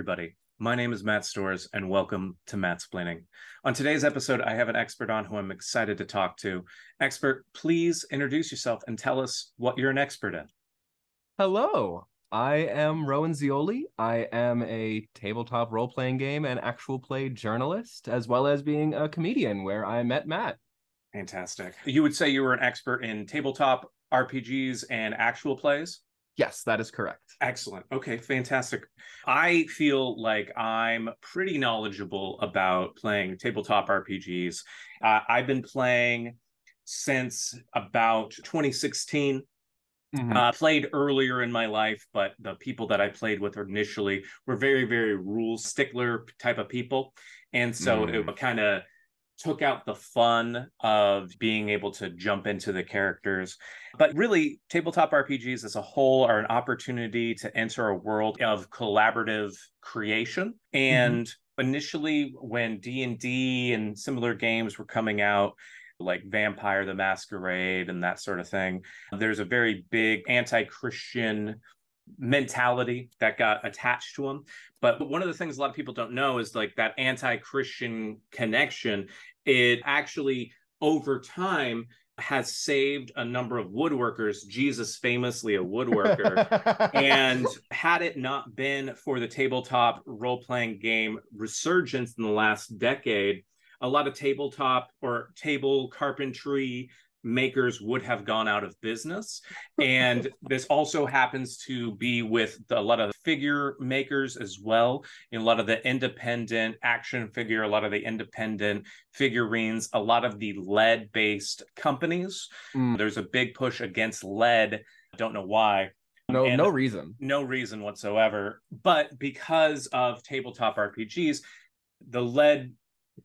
Everybody. My name is Matt Storrs, and welcome to Mattsplaining. On today's episode, I have an expert on who I'm excited to talk to. Expert, please introduce yourself and tell us what you're an expert in. Hello, I am Rowan Zeoli. I am a tabletop role playing game and actual play journalist, as well as being a comedian where I met Matt. Fantastic. You would say you were an expert in tabletop RPGs and actual plays? Yes, that is correct. Excellent. Okay, fantastic. I feel like I'm pretty knowledgeable about playing tabletop RPGs. Uh, I've been playing since about 2016. Mm-hmm. Uh, played earlier in my life, but the people that I played with initially were very, very rule stickler type of people. And so mm. it kind of took out the fun of being able to jump into the characters. But really, tabletop RPGs as a whole are an opportunity to enter a world of collaborative creation. Mm-hmm. And mm-hmm. initially, when D and D and similar games were coming out, like Vampire the Masquerade and that sort of thing, there's a very big anti-Christian mentality that got attached to them. But one of the things a lot of people don't know is like that anti Christian connection it actually over time has saved a number of woodworkers jesus famously a woodworker and had it not been for the tabletop role-playing game resurgence in the last decade a lot of tabletop or table carpentry makers would have gone out of business. And this also happens to be with a lot of figure makers as well. In a lot of the independent action figure, a lot of the independent figurines, a lot of the lead based companies. Mm. There's a big push against lead. Don't know why. No, and no reason. No reason whatsoever. But because of tabletop RPGs, the lead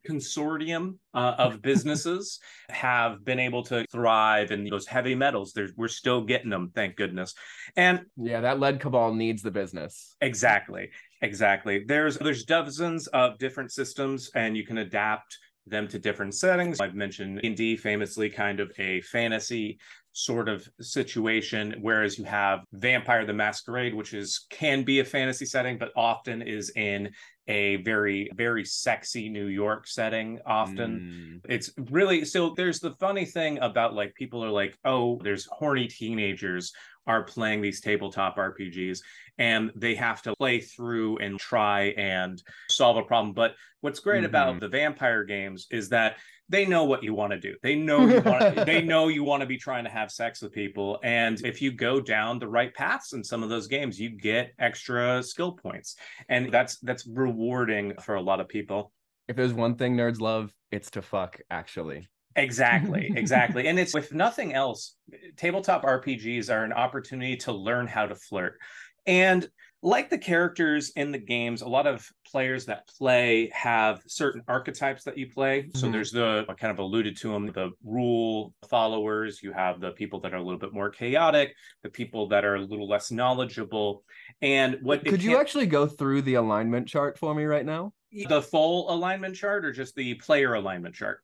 consortium uh, of businesses have been able to thrive in those heavy metals. There's, we're still getting them thank goodness. And yeah that lead cabal needs the business. Exactly exactly. There's there's dozens of different systems and you can adapt them to different settings. I've mentioned d famously kind of a fantasy sort of situation whereas you have vampire the masquerade which is can be a fantasy setting but often is in a very very sexy new york setting often mm. it's really so there's the funny thing about like people are like oh there's horny teenagers are playing these tabletop rpgs and they have to play through and try and solve a problem but what's great mm-hmm. about the vampire games is that they know what you want to do. They know you want to, they know you want to be trying to have sex with people and if you go down the right paths in some of those games you get extra skill points and that's that's rewarding for a lot of people. If there's one thing nerds love, it's to fuck actually. Exactly, exactly. and it's with nothing else, tabletop RPGs are an opportunity to learn how to flirt. And like the characters in the games, a lot of players that play have certain archetypes that you play. Mm-hmm. So there's the I kind of alluded to them, the rule followers. You have the people that are a little bit more chaotic, the people that are a little less knowledgeable. And what could you actually go through the alignment chart for me right now? The full alignment chart or just the player alignment chart?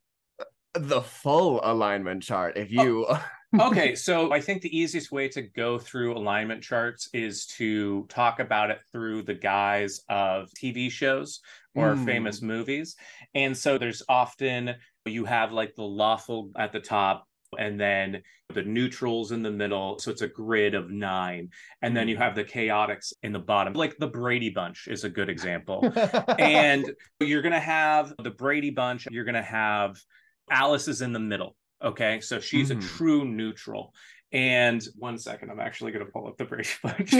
The full alignment chart. If oh, you oh. Okay, so I think the easiest way to go through alignment charts is to talk about it through the guise of TV shows or mm. famous movies. And so there's often you have like the lawful at the top and then the neutrals in the middle. So it's a grid of nine. And then you have the chaotics in the bottom. Like the Brady Bunch is a good example. and you're going to have the Brady Bunch, you're going to have Alice is in the middle. Okay, so she's mm. a true neutral. And one second, I'm actually going to pull up the Brady Bunch.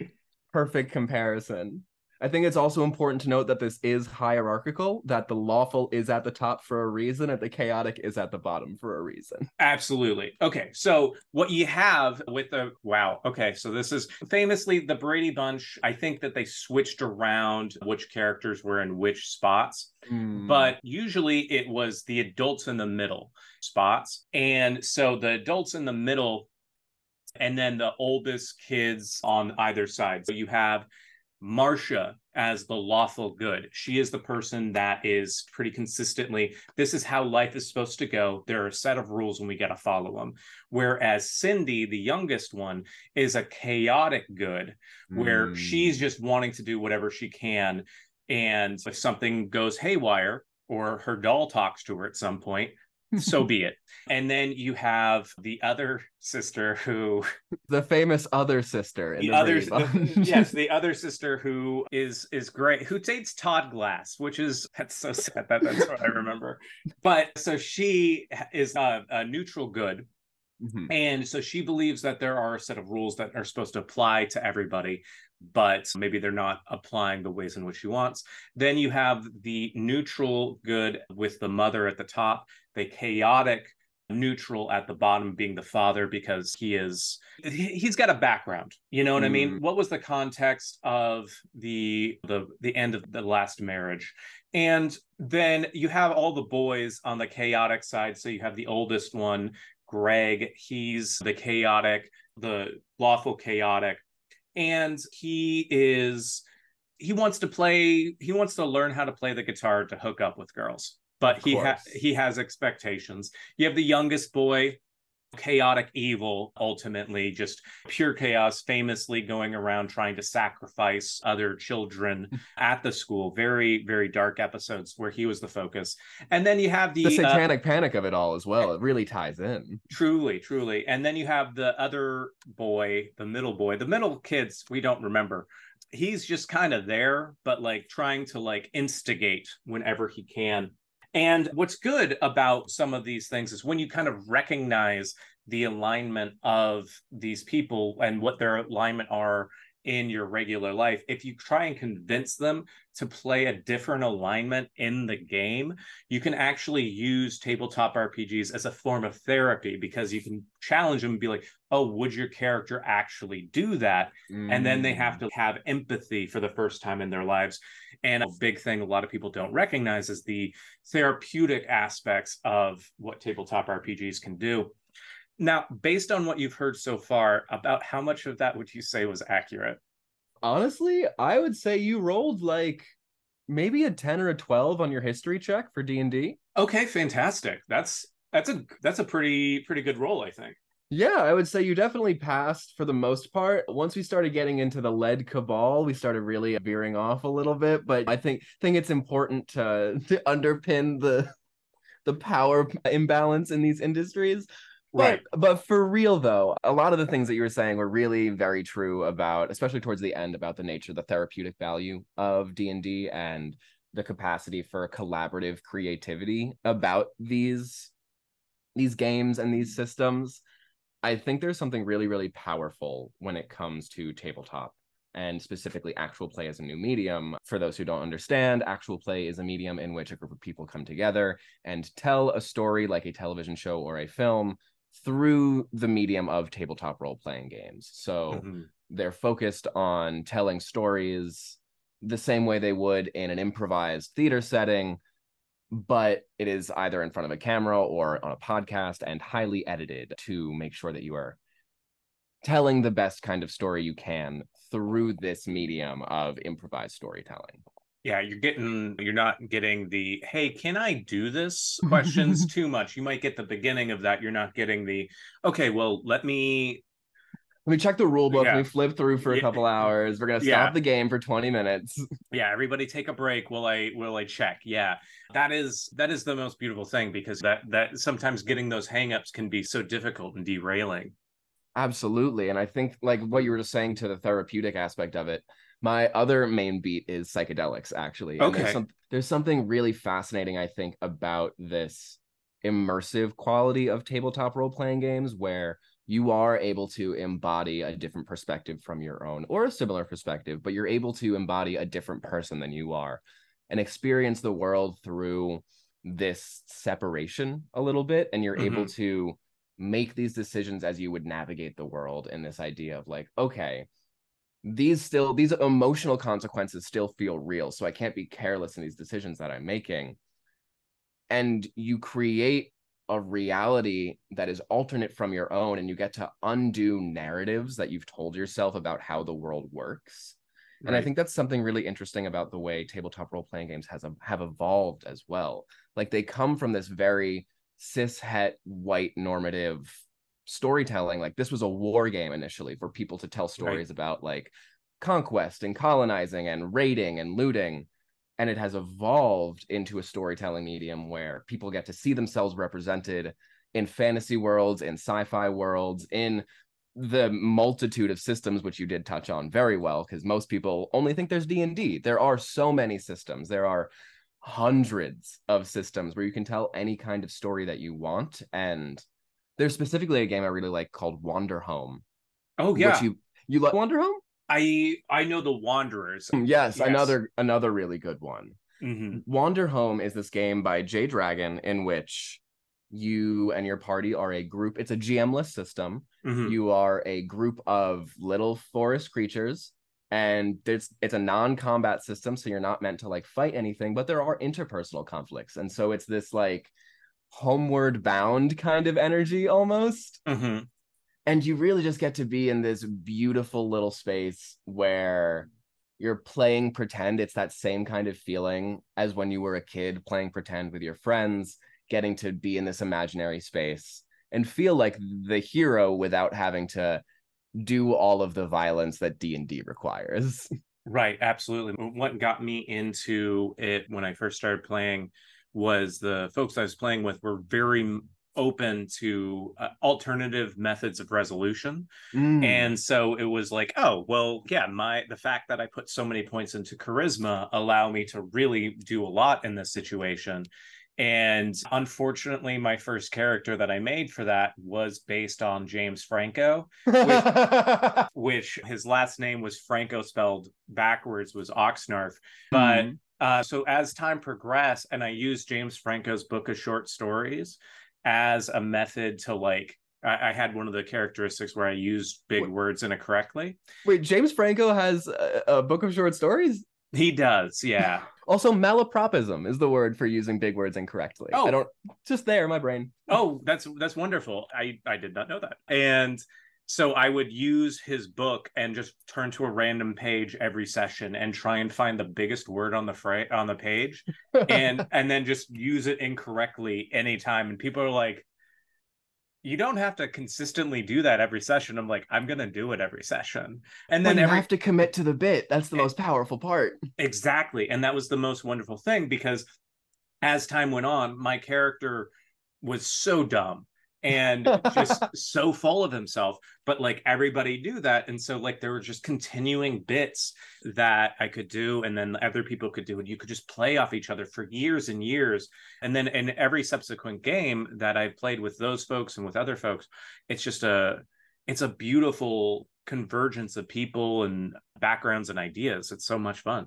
Perfect comparison. I think it's also important to note that this is hierarchical, that the lawful is at the top for a reason and the chaotic is at the bottom for a reason. Absolutely. Okay. So, what you have with the wow. Okay. So, this is famously the Brady Bunch. I think that they switched around which characters were in which spots, mm. but usually it was the adults in the middle spots. And so, the adults in the middle and then the oldest kids on either side. So, you have Marcia as the lawful good. She is the person that is pretty consistently, this is how life is supposed to go. There are a set of rules and we got to follow them. Whereas Cindy, the youngest one, is a chaotic good, where mm. she's just wanting to do whatever she can. And if something goes haywire, or her doll talks to her at some point, so be it. And then you have the other sister who the famous other sister the, the other the, yes, the other sister who is is great, who dates Todd Glass, which is that's so sad that that's what I remember. But so she is a, a neutral good. Mm-hmm. And so she believes that there are a set of rules that are supposed to apply to everybody, but maybe they're not applying the ways in which she wants. Then you have the neutral good with the mother at the top, the chaotic neutral at the bottom being the father because he is he's got a background you know what mm. i mean? Mm. what was the context of the the the end of the last marriage? And then you have all the boys on the chaotic side. So you have the oldest one greg. He's the chaotic the lawful chaotic. And he is he wants to play he wants to learn how to play the guitar to hook up with girls but he ha- he has expectations. You have the youngest boy chaotic evil ultimately just pure chaos famously going around trying to sacrifice other children at the school. Very very dark episodes where he was the focus. And then you have the, the satanic uh, panic of it all as well. it really ties in. Truly truly. And then you have the other boy the middle boy the middle kids we don't remember. He's just kind of there but like trying to like instigate whenever he can and what's good about some of these things is when you kind of recognize the alignment of these people and what their alignment are in your regular life, if you try and convince them to play a different alignment in the game, you can actually use tabletop RPGs as a form of therapy because you can challenge them and be like, oh, would your character actually do that? Mm. And then they have to mm. have empathy for the first time in their lives. And a big thing a lot of people don't recognize is the therapeutic aspects of what tabletop RPGs can do. Now, based on what you've heard so far, about how much of that would you say was accurate? Honestly, I would say you rolled like maybe a 10 or a 12 on your history check for D&D. Okay, fantastic. That's that's a that's a pretty pretty good roll, I think. Yeah, I would say you definitely passed for the most part. Once we started getting into the lead cabal, we started really veering off a little bit, but I think think it's important to to underpin the the power imbalance in these industries. Right. But, but for real though, a lot of the things that you were saying were really very true about, especially towards the end, about the nature, the therapeutic value of D and D and the capacity for collaborative creativity about these these games and these systems. I think there's something really, really powerful when it comes to tabletop and specifically actual play as a new medium. For those who don't understand, actual play is a medium in which a group of people come together and tell a story like a television show or a film through the medium of tabletop role playing games. So mm-hmm. they're focused on telling stories the same way they would in an improvised theater setting, but it is either in front of a camera or on a podcast and highly edited to make sure that you are telling the best kind of story you can through this medium of improvised storytelling yeah you're getting you're not getting the hey can i do this questions too much you might get the beginning of that you're not getting the okay well let me let me check the rule book. Yeah. Me flip through for a couple hours. We're gonna stop yeah. the game for 20 minutes. Yeah, everybody take a break while I will I check. Yeah. That is that is the most beautiful thing because that that sometimes getting those hangups can be so difficult and derailing. Absolutely. And I think like what you were just saying to the therapeutic aspect of it, my other main beat is psychedelics, actually. okay. There's, some, there's something really fascinating, I think, about this immersive quality of tabletop role playing games where you are able to embody a different perspective from your own or a similar perspective, but you're able to embody a different person than you are and experience the world through this separation a little bit. And you're mm-hmm. able to make these decisions as you would navigate the world in this idea of like, okay, these still these emotional consequences still feel real so i can't be careless in these decisions that i'm making. And you create a reality that is alternate from your own and you get to undo narratives that you've told yourself about how the world works. And I think that's something really interesting about the way tabletop role playing games has have evolved as well. Like they come from this very cis het white normative storytelling. Like this was a war game initially for people to tell stories right. about like conquest and colonizing and raiding and looting. And it has evolved into a storytelling medium where people get to see themselves represented in fantasy worlds, in sci-fi worlds, in the multitude of systems which you did touch on very well because most people only think there's d&d there are so many systems there are hundreds of systems where you can tell any kind of story that you want and there's specifically a game i really like called Wanderhome. oh yeah which you you like Wanderhome i i know the wanderers mm, yes, yes. another another really good one mm-hmm. Wanderhome is this game by Jay Dragon in which you and your party are a group it's a gmless system mm-hmm. you are a group of little forest creatures and there's it's a non-combat system so you're not meant to like fight anything but there are interpersonal conflicts and so it's this like homeward bound kind of energy almost mm-hmm. and you really just get to be in this beautiful little space where you're playing pretend it's that same kind of feeling as when you were a kid playing pretend with your friends getting to be in this imaginary space and feel like the hero without having to do all of the violence that D&D requires. Right, absolutely. What got me into it when I first started playing was the folks I was playing with were very open to uh, alternative methods of resolution mm. and so it was like oh well yeah my the fact that i put so many points into charisma allow me to really do a lot in this situation and unfortunately, my first character that I made for that was based on James Franco, which, which his last name was Franco spelled backwards was Oxnarf. But mm-hmm. Uh, so as time progressed, and I used James Franco's book of short stories as a method to like I, had one of the characteristics where I used big Wait. words incorrectly. Wait, James Franco has a, a, book of short stories? He does, yeah. also, malapropism is the word for using big words incorrectly. Oh, I don't just there, my brain. Oh, that's that's wonderful. I I did not know that. And so I would use his book and just turn to a random page every session and try and find the biggest word on the fra- on the page, and and then just use it incorrectly anytime. And people are like, you don't have to consistently do that every session. I'm like, I'm gonna do it every session, and then you every... have to commit to the bit. That's the most powerful part. Exactly, and that was the most wonderful thing because as time went on, my character was so dumb and just so full of himself but like everybody do that and so like there were just continuing bits that i could do and then other people could do and you could just play off each other for years and years. And then in every subsequent game that i've played with those folks and with other folks it's just a it's a beautiful convergence of people and backgrounds and ideas. It's so much fun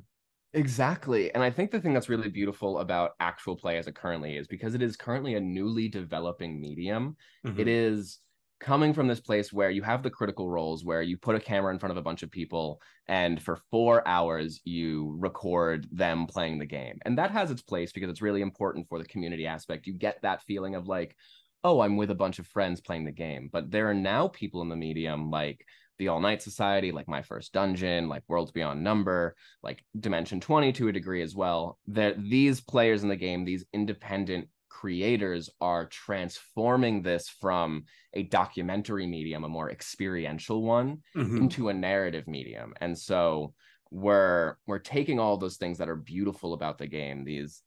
Exactly. And I think the thing that's really beautiful about actual play as it currently is because it is currently a newly developing medium, mm-hmm. it is coming from this place where you have the critical roles where you put a camera in front of a bunch of people and for 4 hours you record them playing the game. And that has its place because it's really important for the community aspect. You get that feeling of like oh, I'm with a bunch of friends playing the game. But there are now people in the medium like the All Night Society, like My First Dungeon, like Worlds Beyond Number, like Dimension 20 to a degree as well. That these players in the game, these independent creators are transforming this from a documentary medium, a more experiential one, mm-hmm. into a narrative medium. And so we're we're taking all those things that are beautiful about the game, these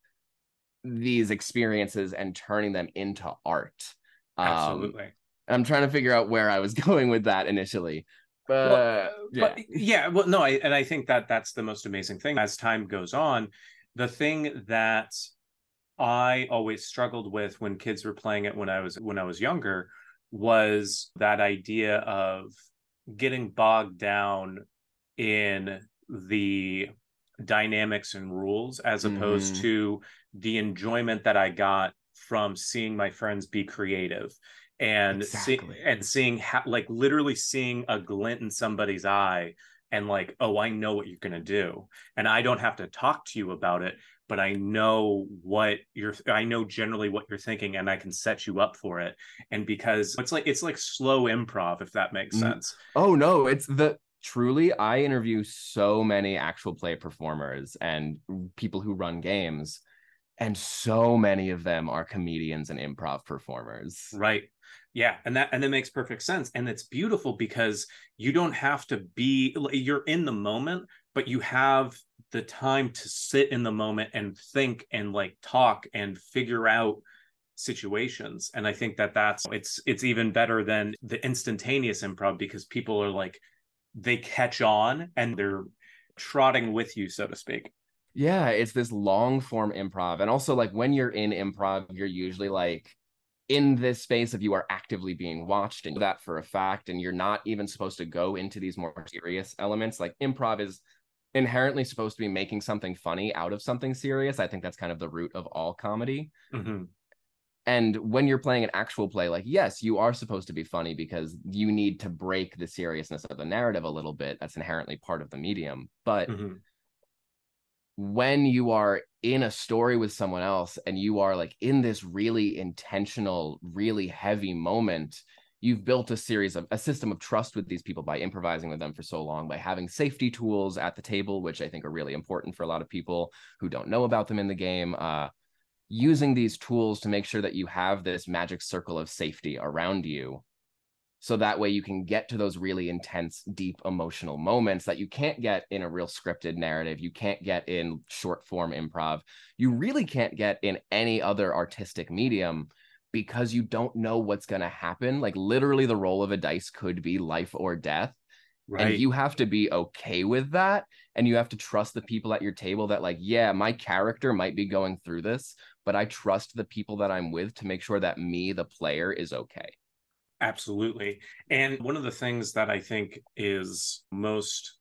these experiences and turning them into art. Um, Absolutely. Um, I'm trying to figure out where I was going with that initially. But, well, yeah. But yeah, well, no, I, and I think that that's the most amazing thing. As time goes on, the thing that I always struggled with when kids were playing it when I was when I was younger was that idea of getting bogged down in the dynamics and rules as opposed mm-hmm. to the enjoyment that I got from seeing my friends be creative and exactly. see, and seeing how like literally seeing a glint in somebody's eye and like oh I know what you're going to do and I don't have to talk to you about it but I know what you're I know generally what you're thinking and I can set you up for it and because it's like it's like slow improv if that makes mm. sense. Oh no it's the truly i interview so many actual play performers and people who run games and so many of them are comedians and improv performers. Right. Yeah and that and that makes perfect sense and it's beautiful because you don't have to be you're in the moment but you have the time to sit in the moment and think and like talk and figure out situations and i think that that's it's it's even better than the instantaneous improv because people are like they catch on and they're trotting with you so to speak yeah it's this long form improv and also like when you're in improv you're usually like in this space of you are actively being watched and that for a fact and you're not even supposed to go into these more serious elements like improv is inherently supposed to be making something funny out of something serious i think that's kind of the root of all comedy mm-hmm. and when you're playing an actual play like yes you are supposed to be funny because you need to break the seriousness of the narrative a little bit that's inherently part of the medium but mm-hmm when you are in a story with someone else and you are like in this really intentional, really heavy moment, you've built a series of a system of trust with these people by improvising with them for so long, by having safety tools at the table, which I think are really important for a lot of people who don't know about them in the game. Uh, using these tools to make sure that you have this magic circle of safety around you so that way you can get to those really intense deep emotional moments that you can't get in a real scripted narrative you can't get in short form improv you really can't get in any other artistic medium because you don't know what's going to happen like literally the roll of a dice could be life or death Right. And you have to be okay with that. And you have to trust the people at your table that, like, yeah, my character might be going through this, but I trust the people that I'm with to make sure that me, the player, is okay. Absolutely. And one of the things that I think is most,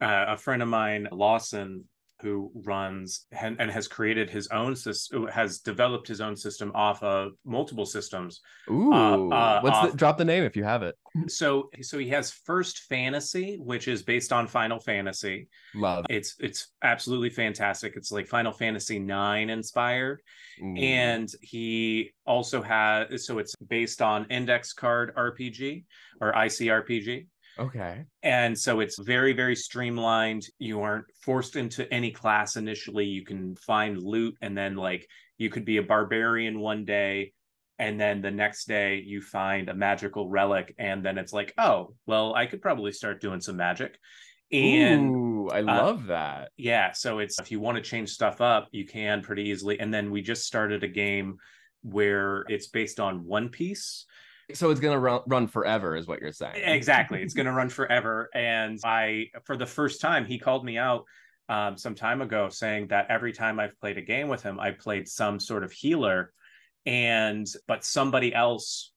uh, a friend of mine, Lawson, who runs and, has created his own system, has developed his own system off of multiple systems. Ooh, uh, uh, what's off, the, drop the name if you have it. So, so he has First Fantasy, which is based on Final Fantasy. Love it's it's absolutely fantastic. It's like Final Fantasy nine inspired, and he also has so it's based on Index Card RPG or ICRPG. Okay. And so it's very, very streamlined. You aren't forced into any class initially. You can find loot and then, like, you could be a barbarian one day. And then the next day you find a magical relic. And then it's like, oh, well, I could probably start doing some magic. And Ooh, I uh, love that. Yeah. So it's if you want to change stuff up, you can pretty easily. And then we just started a game where it's based on One Piece. So it's gonna run, run forever, is what you're saying. Exactly, it's gonna run forever. And I, for the first time, he called me out um, some time ago, saying that every time I've played a game with him, I played some sort of healer, and but somebody else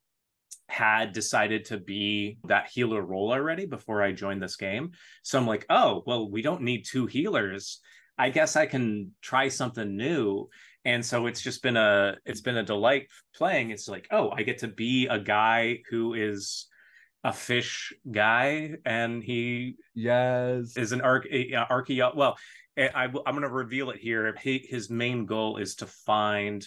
had decided to be that healer role already before I joined this game. So I'm like, oh, well, we don't need two healers. I guess I can try something new and so it's just been a it's been a delight playing. It's like oh i get to be a guy who is a fish guy and he yes. is an arch archaeo well I, i'm going to reveal it here. He, his main goal is to find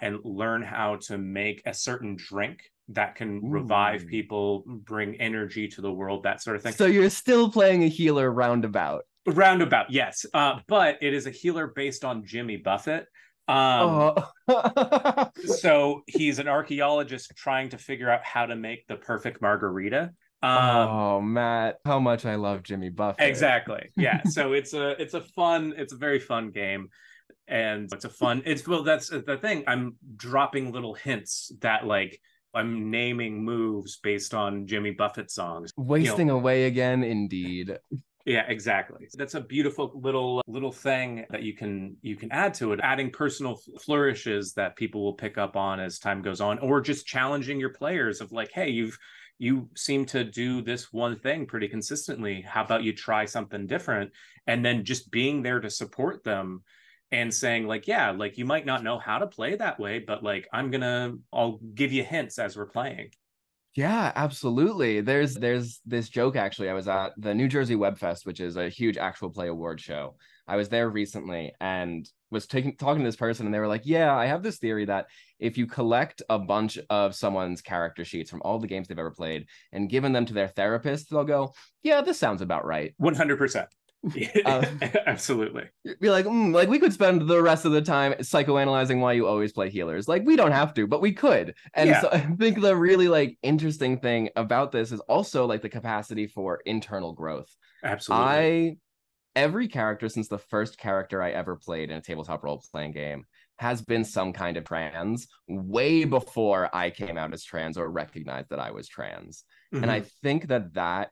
and learn how to make a certain drink that can Ooh. revive people bring energy to the world that sort of thing. So you're still playing a healer roundabout. Roundabout yes. Uh, but it is a healer based on jimmy buffett um, oh. so he's an archaeologist trying to figure out how to make the perfect margarita. Um, oh, Matt, how much I love Jimmy Buffett. Exactly. Yeah. so it's a it's a fun it's a very fun game, and it's a fun it's well that's the thing. I'm dropping little hints that like I'm naming moves based on Jimmy Buffett songs. Wasting you know, away again, indeed. Yeah, exactly. That's a beautiful little little thing that you can you can add to it, adding personal flourishes that people will pick up on as time goes on, or just challenging your players of like, hey, you've you seem to do this one thing pretty consistently. How about you try something different? And then just being there to support them and saying like, yeah, like you might not know how to play that way, but like I'm gonna I'll give you hints as we're playing. Yeah, absolutely. There's there's this joke actually. I was at the New Jersey Web Fest, which is a huge actual play award show. I was there recently and was taking talking to this person and they were like, "Yeah, I have this theory that if you collect a bunch of someone's character sheets from all the games they've ever played and given them to their therapist, they'll go, "Yeah, this sounds about right." 100%. Uh, Absolutely. Be like, mm, like we could spend the rest of the time psychoanalyzing why you always play healers. Like we don't have to, but we could. And yeah. so I think the really like interesting thing about this is also like the capacity for internal growth. Absolutely. I every character since the first character I ever played in a tabletop role playing game has been some kind of trans way before I came out as trans or recognized that I was trans. Mm-hmm. And I mm-hmm. think that that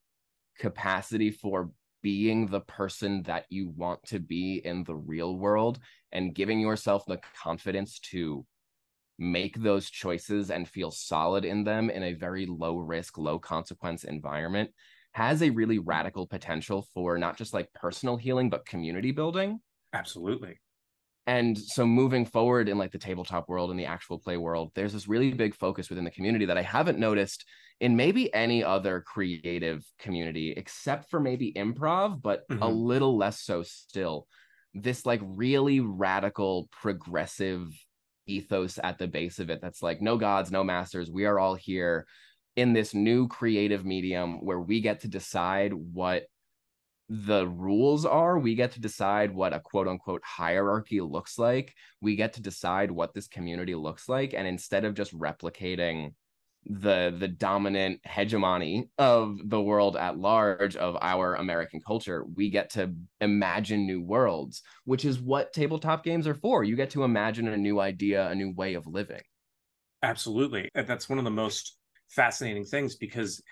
capacity for being the person that you want to be in the real world and giving yourself the confidence to make those choices and feel solid in them in a very low risk, low consequence environment has a really mm-hmm. radical potential for not just like personal healing, but community building. Absolutely. And so moving forward in like the tabletop world and the actual play world, there's this really big focus within the community that I haven't noticed in maybe any other creative community except for maybe improv but mm-hmm. a little less so still. This like really radical progressive ethos at the base of it that's like no gods no masters. We are all here in this new creative medium where we get to decide what the rules are. We get to decide what a quote unquote hierarchy looks like. We get to decide what this community looks like. And instead of just replicating the the dominant hegemony of the world at large of our American culture, we get to imagine new worlds, which is what tabletop games are for. You get to imagine a new idea, a new way of living. Absolutely. That's one of the most fascinating things because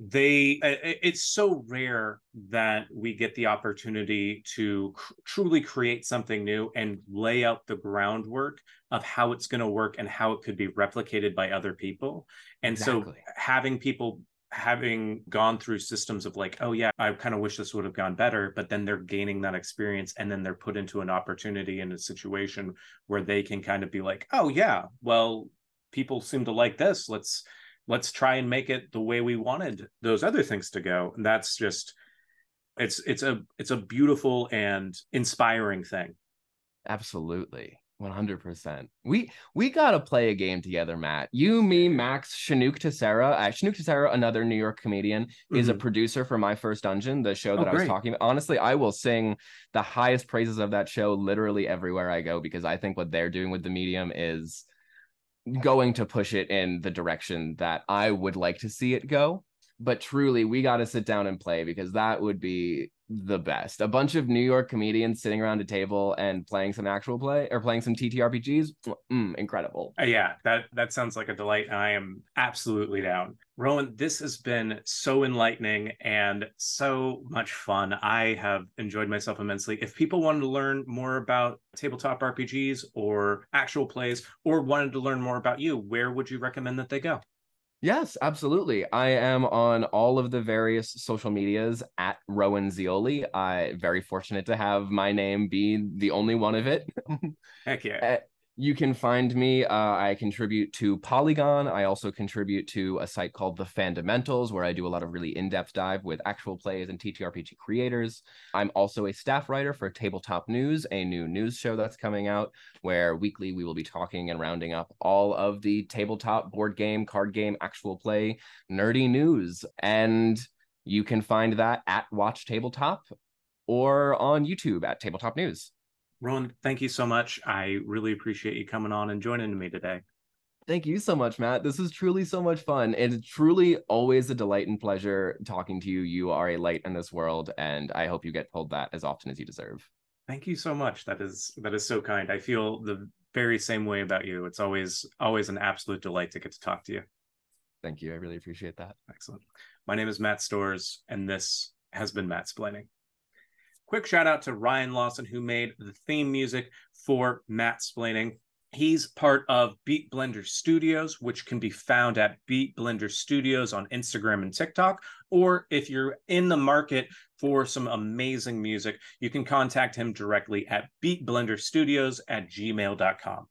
they uh, it's so rare that we get the opportunity to cr- truly create something new and lay out the groundwork of how it's going to work and how it could be replicated by other people and exactly. so having people having gone through systems of like oh yeah i kind of wish this would have gone better but then they're gaining that experience and then they're put into an opportunity in a situation where they can kind of be like oh yeah well people seem to like this let's let's try and make it the way we wanted those other things to go. And that's just it's it's a it's a beautiful and inspiring thing. Absolutely. 100% we we gotta play a game together matt. You me max chinook tessera. Uh, chinook tessera another new york comedian mm-hmm. is a mm-hmm. producer for my first dungeon the show that oh, i was talking about honestly i will sing the highest praises of that show literally everywhere i go because i think what they're doing with the medium is going to push it in the direction that I would like to see it go. But truly, we got to sit down and play because that would be the best. A bunch of New York comedians sitting around a table and playing some actual play or playing some TTRPGs. Mm, incredible. Uh, yeah, that that sounds like a delight. I am absolutely down. Rowan, this has been so enlightening and so much fun. I have enjoyed myself immensely. If people wanted to learn more about tabletop RPGs or actual plays or wanted to learn more about you, where would you recommend that they go? Yes, absolutely. I am on all of the various social medias at Rowan Zeoli. I very fortunate to have my name be the only one of it. Heck yeah. Eh, You can find me. Uh, I contribute to Polygon. I also contribute to a site called The Fandomentals, where I do a lot of really in depth dive with actual plays and TTRPG creators. I'm also a staff writer for Tabletop News, a new news show that's coming out, where weekly we will be talking and rounding up all of the tabletop board game, card game, actual play, nerdy news. And you can find that at Watch Tabletop or on YouTube at Tabletop News. Ron, thank you so much. I really appreciate you coming on and joining me today. Thank you so much, Matt. This is truly so much fun. It's truly always a delight and pleasure talking to you. You are a light in this world, and I hope you get told that as often as you deserve. Thank you so much. That is that is so kind. I feel the very same way about you. It's always always an absolute delight to get to talk to you. Thank you. I really appreciate that. Excellent. My name is Matt Storrs, and this has been Mattsplaining. Quick shout out to Ryan Lawson, who made the theme music for Mattsplaining. He's part of Beat Blender Studios, which can be found at Beat Blender Studios on Instagram and TikTok. Or if you're in the market for some amazing music, you can contact him directly at beatblenderstudios at gmail.com.